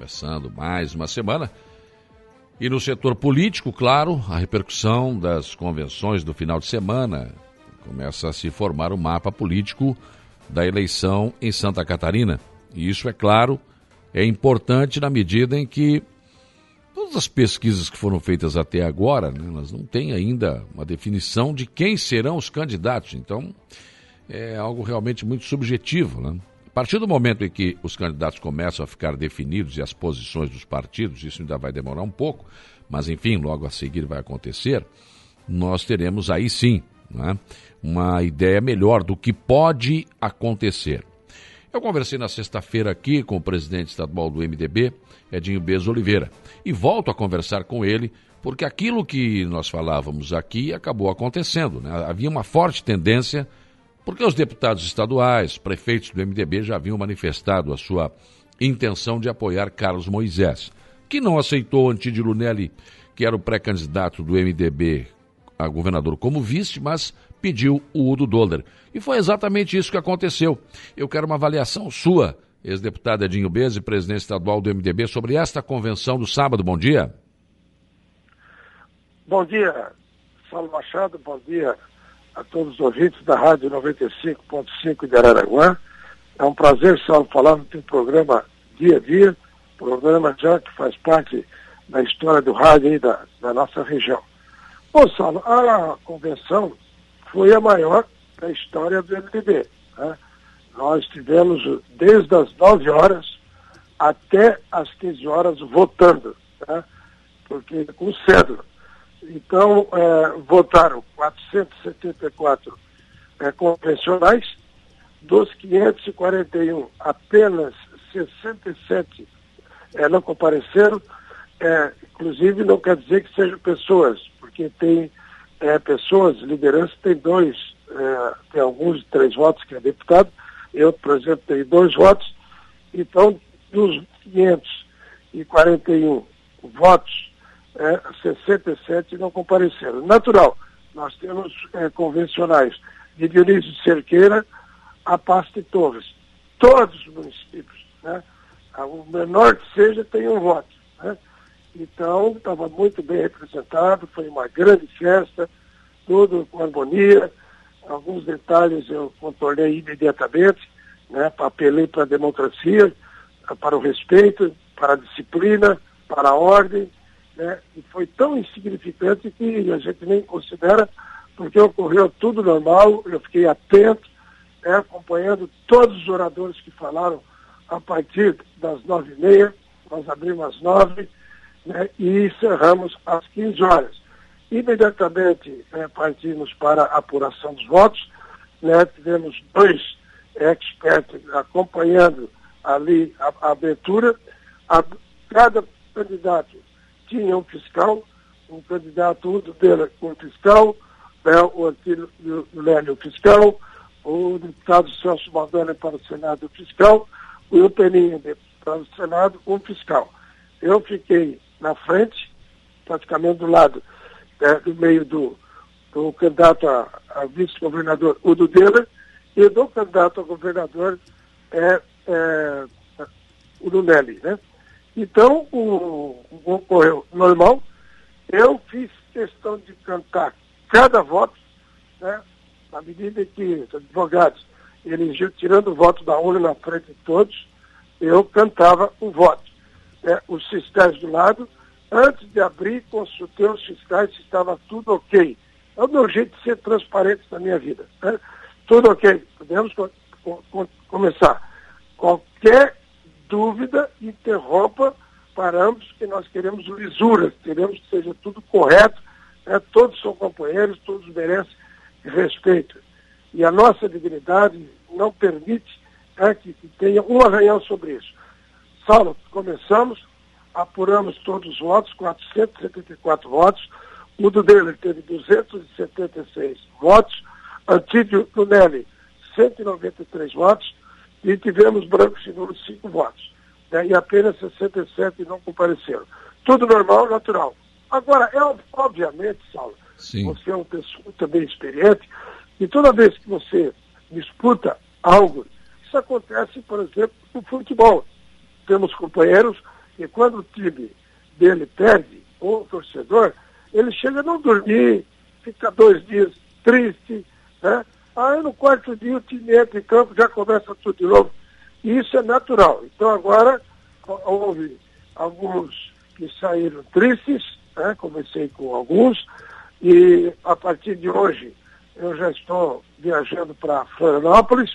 começando mais uma semana. E no setor político, claro, a repercussão das convenções do final de semana. Começa a se formar o mapa político da eleição em Santa Catarina. E isso, é claro, é importante na medida em que todas as pesquisas que foram feitas até agora, né, elas não têm ainda uma definição de quem serão os candidatos. Então, é algo realmente muito subjetivo. Né? Partir do momento em que os candidatos começam a ficar definidos e as posições dos partidos, isso ainda vai demorar um pouco, mas enfim, logo a seguir vai acontecer, nós teremos aí sim né, uma ideia melhor do que pode acontecer. Eu conversei na sexta-feira aqui com o presidente estadual do MDB, Edinho Bez Oliveira, e volto a conversar com ele porque aquilo que nós falávamos aqui acabou acontecendo. Né? Havia uma forte tendência, porque os deputados estaduais, prefeitos do MDB já haviam manifestado a sua intenção de apoiar Carlos Moisés, que não aceitou Antídio Lunelli, que era o pré-candidato do MDB a governador como vice, mas pediu o Udo Dolder. E foi exatamente isso que aconteceu. Eu quero uma avaliação sua, ex-deputado Edinho Beze, presidente estadual do MDB, sobre esta convenção do sábado. Bom dia. Bom dia, Saulo Machado. Bom dia a todos os ouvintes da Rádio 95.5 de Araraguá. É um prazer, Saulo, falar no teu programa dia a dia, programa já que faz parte da história do rádio aí da, da nossa região. Bom, Saulo, a convenção foi a maior da história do MDB. Né? Nós tivemos desde as 9 horas até as 15 horas votando, né? porque com cédula. Então, é, votaram 474 é, convencionais, dos 541, apenas 67 é, não compareceram, é, inclusive não quer dizer que sejam pessoas, porque tem pessoas, liderança, tem dois, tem alguns três votos, que é deputado, eu, por exemplo, tenho dois votos, então, dos 541 votos, é, 67 não compareceram. Natural, nós temos é, convencionais de Dionísio de Cerqueira a Pasta de Torres. Todos os municípios, né? o menor que seja, tem um voto. Né? Então, estava muito bem representado, foi uma grande festa, tudo com harmonia. Alguns detalhes eu contornei imediatamente, né? apelei para a democracia, para o respeito, para a disciplina, para a ordem, né? foi tão insignificante que a gente nem considera, porque ocorreu tudo normal, eu fiquei atento, né? acompanhando todos os oradores que falaram a partir das nove e meia, nós abrimos às nove, né, e encerramos às 15 horas. Imediatamente né, partimos para a apuração dos votos, né, tivemos dois experts acompanhando ali a, a abertura. A, cada candidato tinha um fiscal, um candidato Udo dele com fiscal, né, o Antílio Lélio fiscal, o deputado Celso Maldana para o Senado fiscal, o Peninha para o Senado um fiscal. Eu fiquei na frente, praticamente do lado, é, do meio do, do candidato a, a vice-governador Udo Deller e do candidato a governador é, é, o Lunelli, né? Então, o, o ocorreu normal. Eu fiz questão de cantar cada voto, né? Na medida que os advogados elegiam, tirando o voto da urna na frente de todos, eu cantava o voto é, os fiscais do lado. Antes de abrir, consultei os fiscais se estava tudo ok. É o meu jeito de ser transparente na minha vida. Né? Tudo ok. Podemos co co começar. Qualquer dúvida, interrompa, paramos, que nós queremos lisura, queremos que seja tudo correto. Né? Todos são companheiros, todos merecem respeito. E a nossa dignidade não permite né, que, que tenha um arranhão sobre isso. Saulo, começamos, apuramos todos os votos, 474 votos. O do dele teve 276 votos. Antídio Lunelli, 193 votos. E tivemos brancos e nulos 5 votos. Né? E apenas 67 não compareceram. Tudo normal, natural. Agora, é obviamente, Saulo, Sim. você é uma pessoa também experiente, e toda vez que você disputa algo, isso acontece, por exemplo, no futebol temos companheiros que quando o time dele perde, ou o torcedor, ele chega a não dormir, fica dois dias triste, né? Aí no quarto dia o time entra em campo, já começa tudo de novo. Isso é natural. Então agora houve alguns que saíram tristes, né? comecei com alguns, e a partir de hoje eu já estou viajando para Florianópolis,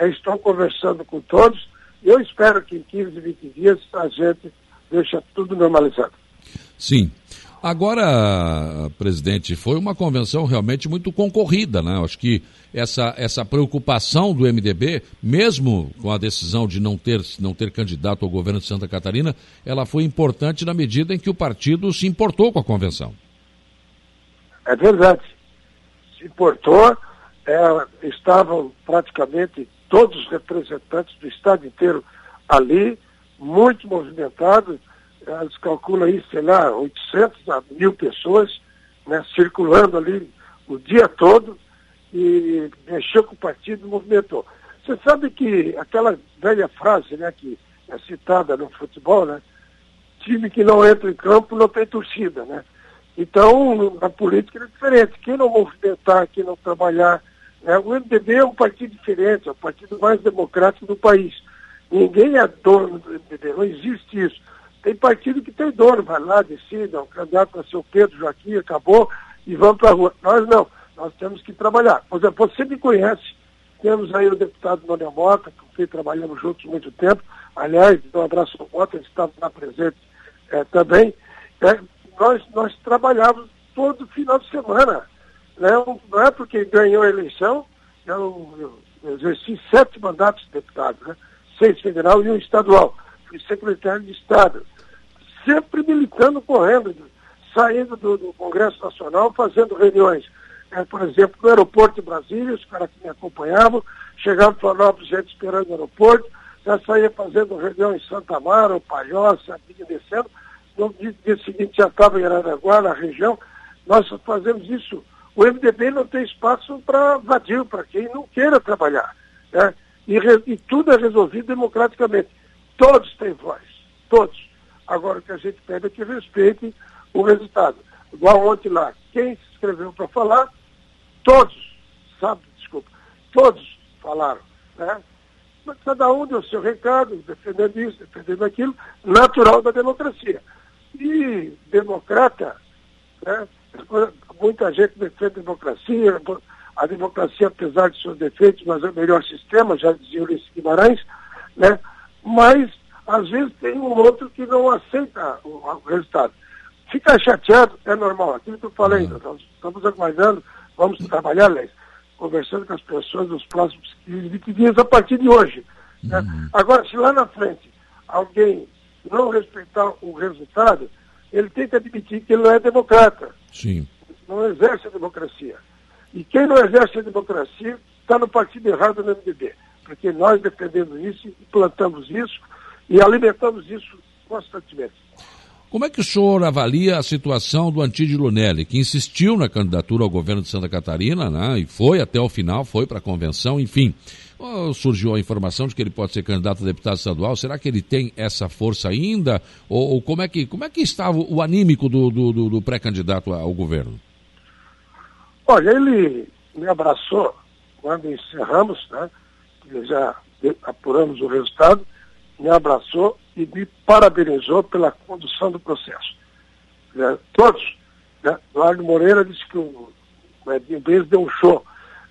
estou conversando com todos, e eu espero que em 15, 20 dias a gente deixe tudo normalizado. Sim. Agora, presidente, foi uma convenção realmente muito concorrida, né? Acho que essa, essa preocupação do MDB, mesmo com a decisão de não ter, não ter candidato ao governo de Santa Catarina, ela foi importante na medida em que o partido se importou com a convenção. É verdade. Se importou, é, estavam praticamente todos os representantes do Estado inteiro ali, muito movimentados eles calculam aí, sei lá, 800 a mil pessoas né, circulando ali o dia todo e mexeu com o partido, movimentou. Você sabe que aquela velha frase né, que é citada no futebol, né? Time que não entra em campo não tem torcida, né? Então, na política é diferente. Quem não movimentar, quem não trabalhar. Né? O MDB é um partido diferente, é o partido mais democrático do país. Ninguém é dono do MDB, não existe isso. Tem partido que tem dono, vai lá, decida, o candidato para ser o Pedro Joaquim, acabou, e vamos para a rua. Nós não, nós temos que trabalhar. Por exemplo, você me conhece, temos aí o deputado Manuel Mota, com quem trabalhamos juntos muito tempo. Aliás, um abraço ao Mota, ele estava lá presente é, também. É, nós, nós trabalhávamos todo final de semana. Né? Não é porque ganhou a eleição, eu, eu exerci sete mandatos de deputado, né? seis federal e um estadual. Fui secretário de Estado sempre militando, correndo, saindo do, do Congresso Nacional, fazendo reuniões. É, por exemplo, no aeroporto de Brasília, os caras que me acompanhavam, chegavam para Florianópolis, gente esperando no aeroporto, já saía fazendo reunião em Santa Mara, Palhoça, descendo. No dia, seguinte já estava em Araraguá, na região. Nós fazemos isso. O MDB não tem espaço para vadio, para quem não queira trabalhar. Né? E, e tudo é resolvido democraticamente. Todos têm voz, todos. Agora, o que a gente pede é que respeitem o resultado. Igual ontem lá, quem se inscreveu para falar, todos, sabe, desculpa, todos falaram, né? Mas cada um deu seu recado, defendendo isso, defendendo aquilo, natural da democracia. E democrata, né? muita gente defende a democracia, a democracia, apesar de seus defeitos, mas é o melhor sistema, já dizia Ulisses Guimarães, né? mas às vezes tem um outro que não aceita o, o resultado. Ficar chateado é normal. Aquilo que eu falei, uhum. nós estamos aguardando, vamos trabalhar, Leis, conversando com as pessoas nos próximos 15, 20 dias a partir de hoje. Né? Uhum. Agora, se lá na frente alguém não respeitar o resultado, ele tem que admitir que ele não é democrata. Sim. Não exerce a democracia. E quem não exerce a democracia está no partido errado no MDB. Porque nós defendemos isso e plantamos isso e alimentamos isso constantemente. Como é que o senhor avalia a situação do Antídio Lunelli, que insistiu na candidatura ao governo de Santa Catarina, né, e foi até o final, foi para a convenção, enfim. Surgiu a informação de que ele pode ser candidato a deputado estadual. Será que ele tem essa força ainda? Ou, ou como, é que, como é que estava o anímico do, do, do, do pré-candidato ao governo? Olha, ele me abraçou quando encerramos, né? Já apuramos o resultado me abraçou e me parabenizou pela condução do processo. É, todos, né? Eduardo Moreira disse que o Edinho Beis deu um show.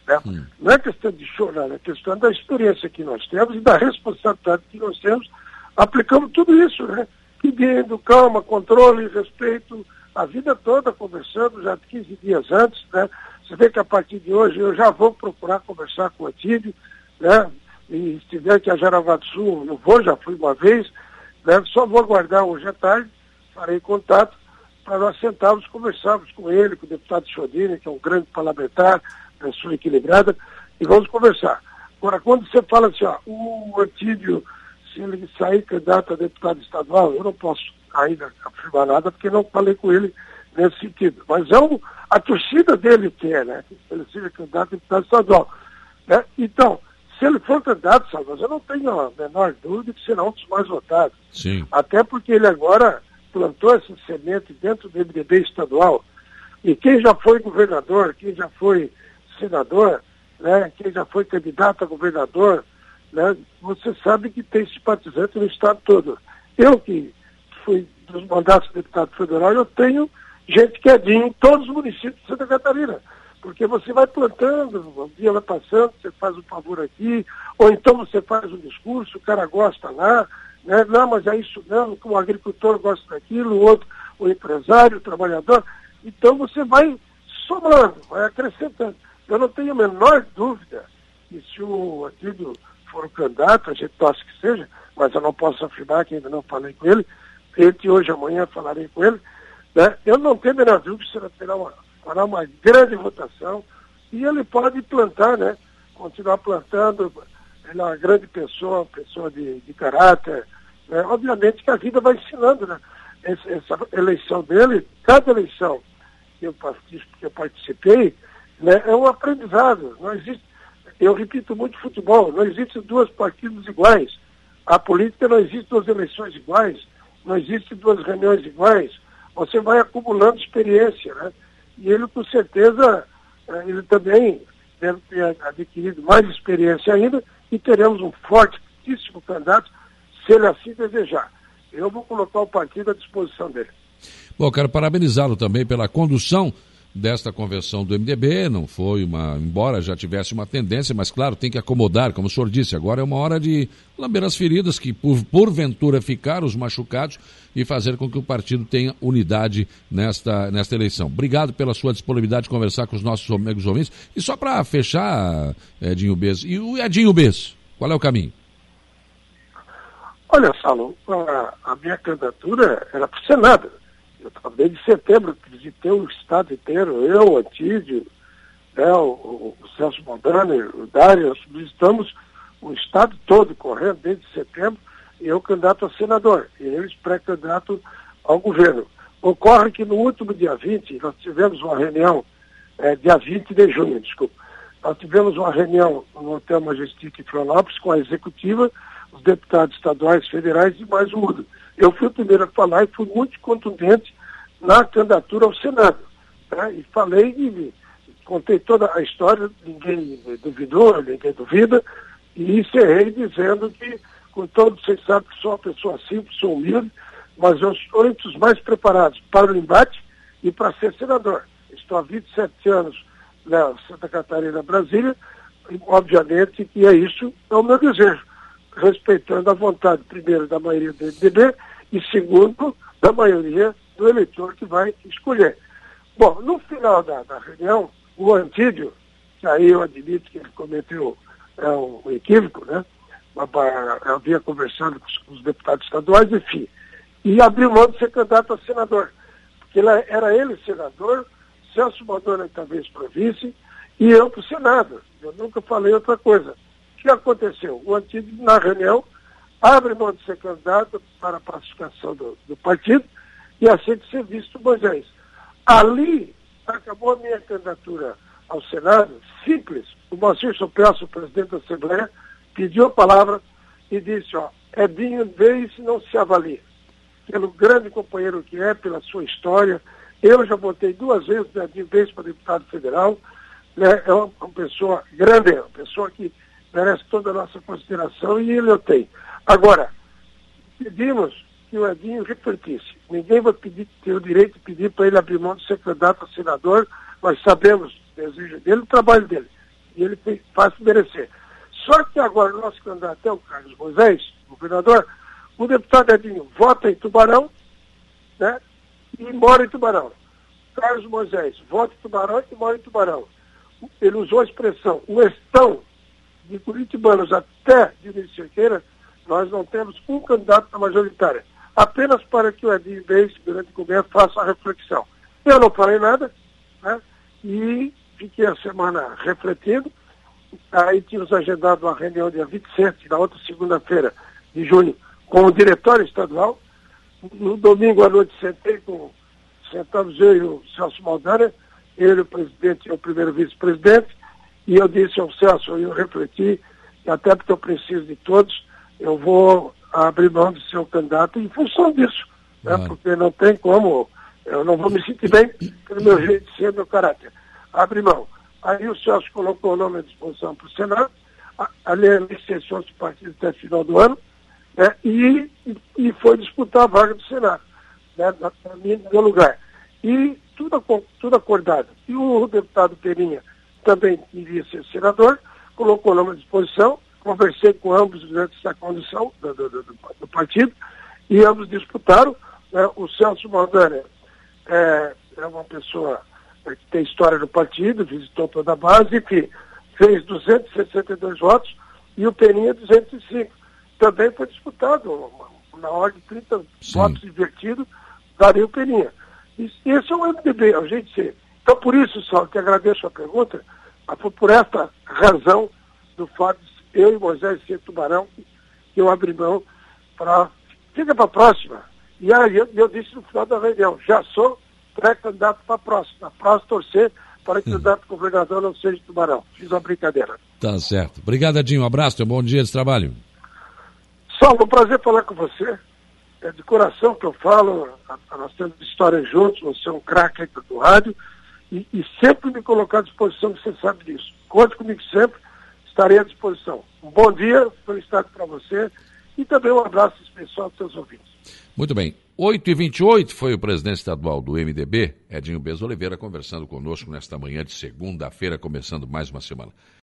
Né? Hum. Não é questão de show, não, é questão da experiência que nós temos e da responsabilidade que nós temos. Aplicamos tudo isso, né? Pedindo calma, controle, respeito, a vida toda conversando, já 15 dias antes, né? Você vê que a partir de hoje eu já vou procurar conversar com o Atílio, né? E estiver aqui a Sul, eu vou, já fui uma vez, né? só vou aguardar hoje à tarde, farei contato para nós sentarmos, conversarmos com ele, com o deputado Chodini, que é um grande parlamentar, pessoa equilibrada, e vamos conversar. Agora, quando você fala assim, ó, o Antídio, se ele sair candidato a deputado estadual, eu não posso ainda afirmar nada, porque não falei com ele nesse sentido. Mas é um, a torcida dele quer, né? Que ele seja candidato a deputado estadual. Né? Então, Se ele for candidato, Salvador, eu não tenho a menor dúvida que será um dos mais votados. Sim. Até porque ele agora plantou essa semente dentro do MDB estadual. E quem já foi governador, quem já foi senador, né, quem já foi candidato a governador, né, você sabe que tem simpatizante no estado todo. Eu que fui dos mandatos de deputado federal, eu tenho gente que é de em todos os municípios de Santa Catarina. Porque você vai plantando, o dia vai passando, você faz um favor aqui, ou então você faz um discurso, o cara gosta lá, né? não, mas é isso não, o agricultor gosta daquilo, o outro, o empresário, o trabalhador. Então você vai somando, vai acrescentando. Eu não tenho a menor dúvida que se o Atílio for o candidato, a gente torce que seja, mas eu não posso afirmar que ainda não falei com ele, entre hoje e amanhã falarei com ele, né? eu não tenho a menor dúvida que será terá uma, fará uma grande votação e ele pode plantar, né? continuar plantando, ele é uma grande pessoa, pessoa de, de caráter, né? obviamente que a vida vai ensinando, né? Essa, essa eleição dele, cada eleição que eu, que eu participei, né, é um aprendizado. Não existe, eu repito muito futebol, não existem duas partidas iguais. A política não existe duas eleições iguais, não existe duas reuniões iguais. Você vai acumulando experiência, né? E ele, com certeza, eh, ele também deve ter adquirido mais experiência ainda e teremos um fortíssimo candidato, se ele assim desejar. Eu vou colocar o partido à disposição dele. Bom, quero parabenizá-lo também pela condução desta convenção do MDB, não foi uma, embora já tivesse uma tendência, mas claro, tem que acomodar, como o senhor disse, agora é uma hora de lamber as feridas que por, porventura ficaram os machucados e fazer com que o partido tenha unidade nesta, nesta eleição. Obrigado pela sua disponibilidade de conversar com os nossos amigos ouvintes. E só para fechar, Edinho Bez, e o Edinho Bez, qual é o caminho? Olha, Saulo, a, a minha candidatura era para o Senado eu acabei de setembro, visitei o estado inteiro, eu, Antídio, né, o, o, Celso Mondani, o Dário, nós visitamos o estado todo correndo desde setembro, e eu candidato a senador, e eles pré-candidato ao governo. Ocorre que no último dia 20, nós tivemos uma reunião, é, dia 20 de junho, desculpa, nós tivemos uma reunião no Hotel Majestic em Florianópolis com a executiva, os deputados estaduais, federais e mais o mundo. Eu fui o primeiro a falar e fui muito contundente na candidatura ao Senado. Né? E falei e contei toda a história, ninguém duvidou, ninguém duvida, e encerrei dizendo que, com todo, vocês sabem que sou uma pessoa simples, sou humilde, mas eu sou entre os mais preparados para o embate e para ser senador. Estou há 27 anos na Santa Catarina, Brasília, e obviamente que é isso, é o meu desejo, respeitando a vontade, primeiro, da maioria do MDB e, segundo, da maioria do eleitor que vai escolher. Bom, no final da, da reunião, o Antídio, que aí eu admito que ele cometeu é, um, equívoco, né? Eu havia conversado com os, deputados estaduais, enfim, e abriu mão de ser candidato a senador. Porque era ele senador, Celso Madonna talvez para vice, e eu para o Senado. Eu nunca falei outra coisa. Que aconteceu? O Antídio, na reunião, abre mão de ser candidato para a pacificação do, do partido, e de ser visto Moisés. Ali acabou a minha candidatura ao Senado, simples. O Moacir Sopeço, presidente da Assembleia, pediu a palavra e disse, ó, Edinho vez não se avalia. Pelo grande companheiro que é, pela sua história. Eu já votei duas vezes o Edinho vez para deputado federal. Né? É uma, uma pessoa grande, uma pessoa que merece toda a nossa consideração e ele eu tenho. Agora, pedimos que o Edinho refletisse. Ninguém vai pedir, ter o direito de pedir para ele abrir mão de ser candidato a senador. Nós sabemos o desejo dele, o trabalho dele. E ele faz merecer. Só que agora o nosso candidato é o Carlos Moisés, governador, o deputado Edinho vota em Tubarão, né? E mora em Tubarão. Carlos Moisés vota em Tubarão e mora em Tubarão. Ele usou a expressão, o estão de curitibanos até de Cerqueira, nós não temos um candidato na majoritária apenas para que o Edinho Reis, durante o governo, faça a reflexão. Eu não falei nada, né? E fiquei a semana refletindo. Aí tínhamos agendado uma reunião dia 27, na outra segunda-feira de junho, com o diretório estadual. No domingo à noite sentei com, sentamos eu e o Celso Maldana, ele o presidente e o primeiro vice-presidente, e eu disse ao Celso, eu refleti, e até porque eu preciso de todos, eu vou abrir mão de ser o candidato em função disso. Né? Porque não tem como, eu não vou me sentir bem pelo meu jeito de ser, meu caráter. Abre mão. Aí o Celso colocou o nome à disposição para o Senado, ali é licenciou do partido até final do ano, né? e, e foi disputar a vaga do Senado, né? no meu lugar. E tudo, tudo acordado. E o deputado Perinha também iria ser senador, colocou o nome à disposição, conversei com ambos durante essa condição do, do, do, do partido, e ambos disputaram. Né? O Celso Maldani é, é uma pessoa é, que tem história no partido, visitou toda a base, enfim, fez 262 votos, e o Peninha 205. Também foi disputado, na ordem de 30 Sim. votos invertidos, daria o Peninha. Esse é o MDB, é o jeito de ser. Então, por isso, só que agradeço a pergunta, por esta razão do fato de eu e Moisés ser tubarão, que eu abri mão para. Fica para a próxima. E aí eu, eu, disse no final da reunião, já sou pré-candidato para a próxima. Próxima torcer para que o candidato governador não seja tubarão. Fiz uma brincadeira. Tá certo. Obrigado, Edinho. Um abraço, um bom dia de trabalho. Salvo, um prazer falar com você. É de coração que eu falo, nós temos história juntos, você é um craque do rádio e, e, sempre me colocar à disposição, você sabe disso. Conte comigo sempre, estarei à disposição. Um bom dia, felicidade para você e também um abraço especial aos seus ouvintes. Muito bem. 8 e 28 foi o presidente estadual do MDB, Edinho Bez Oliveira, conversando conosco nesta manhã de segunda-feira, começando mais uma semana.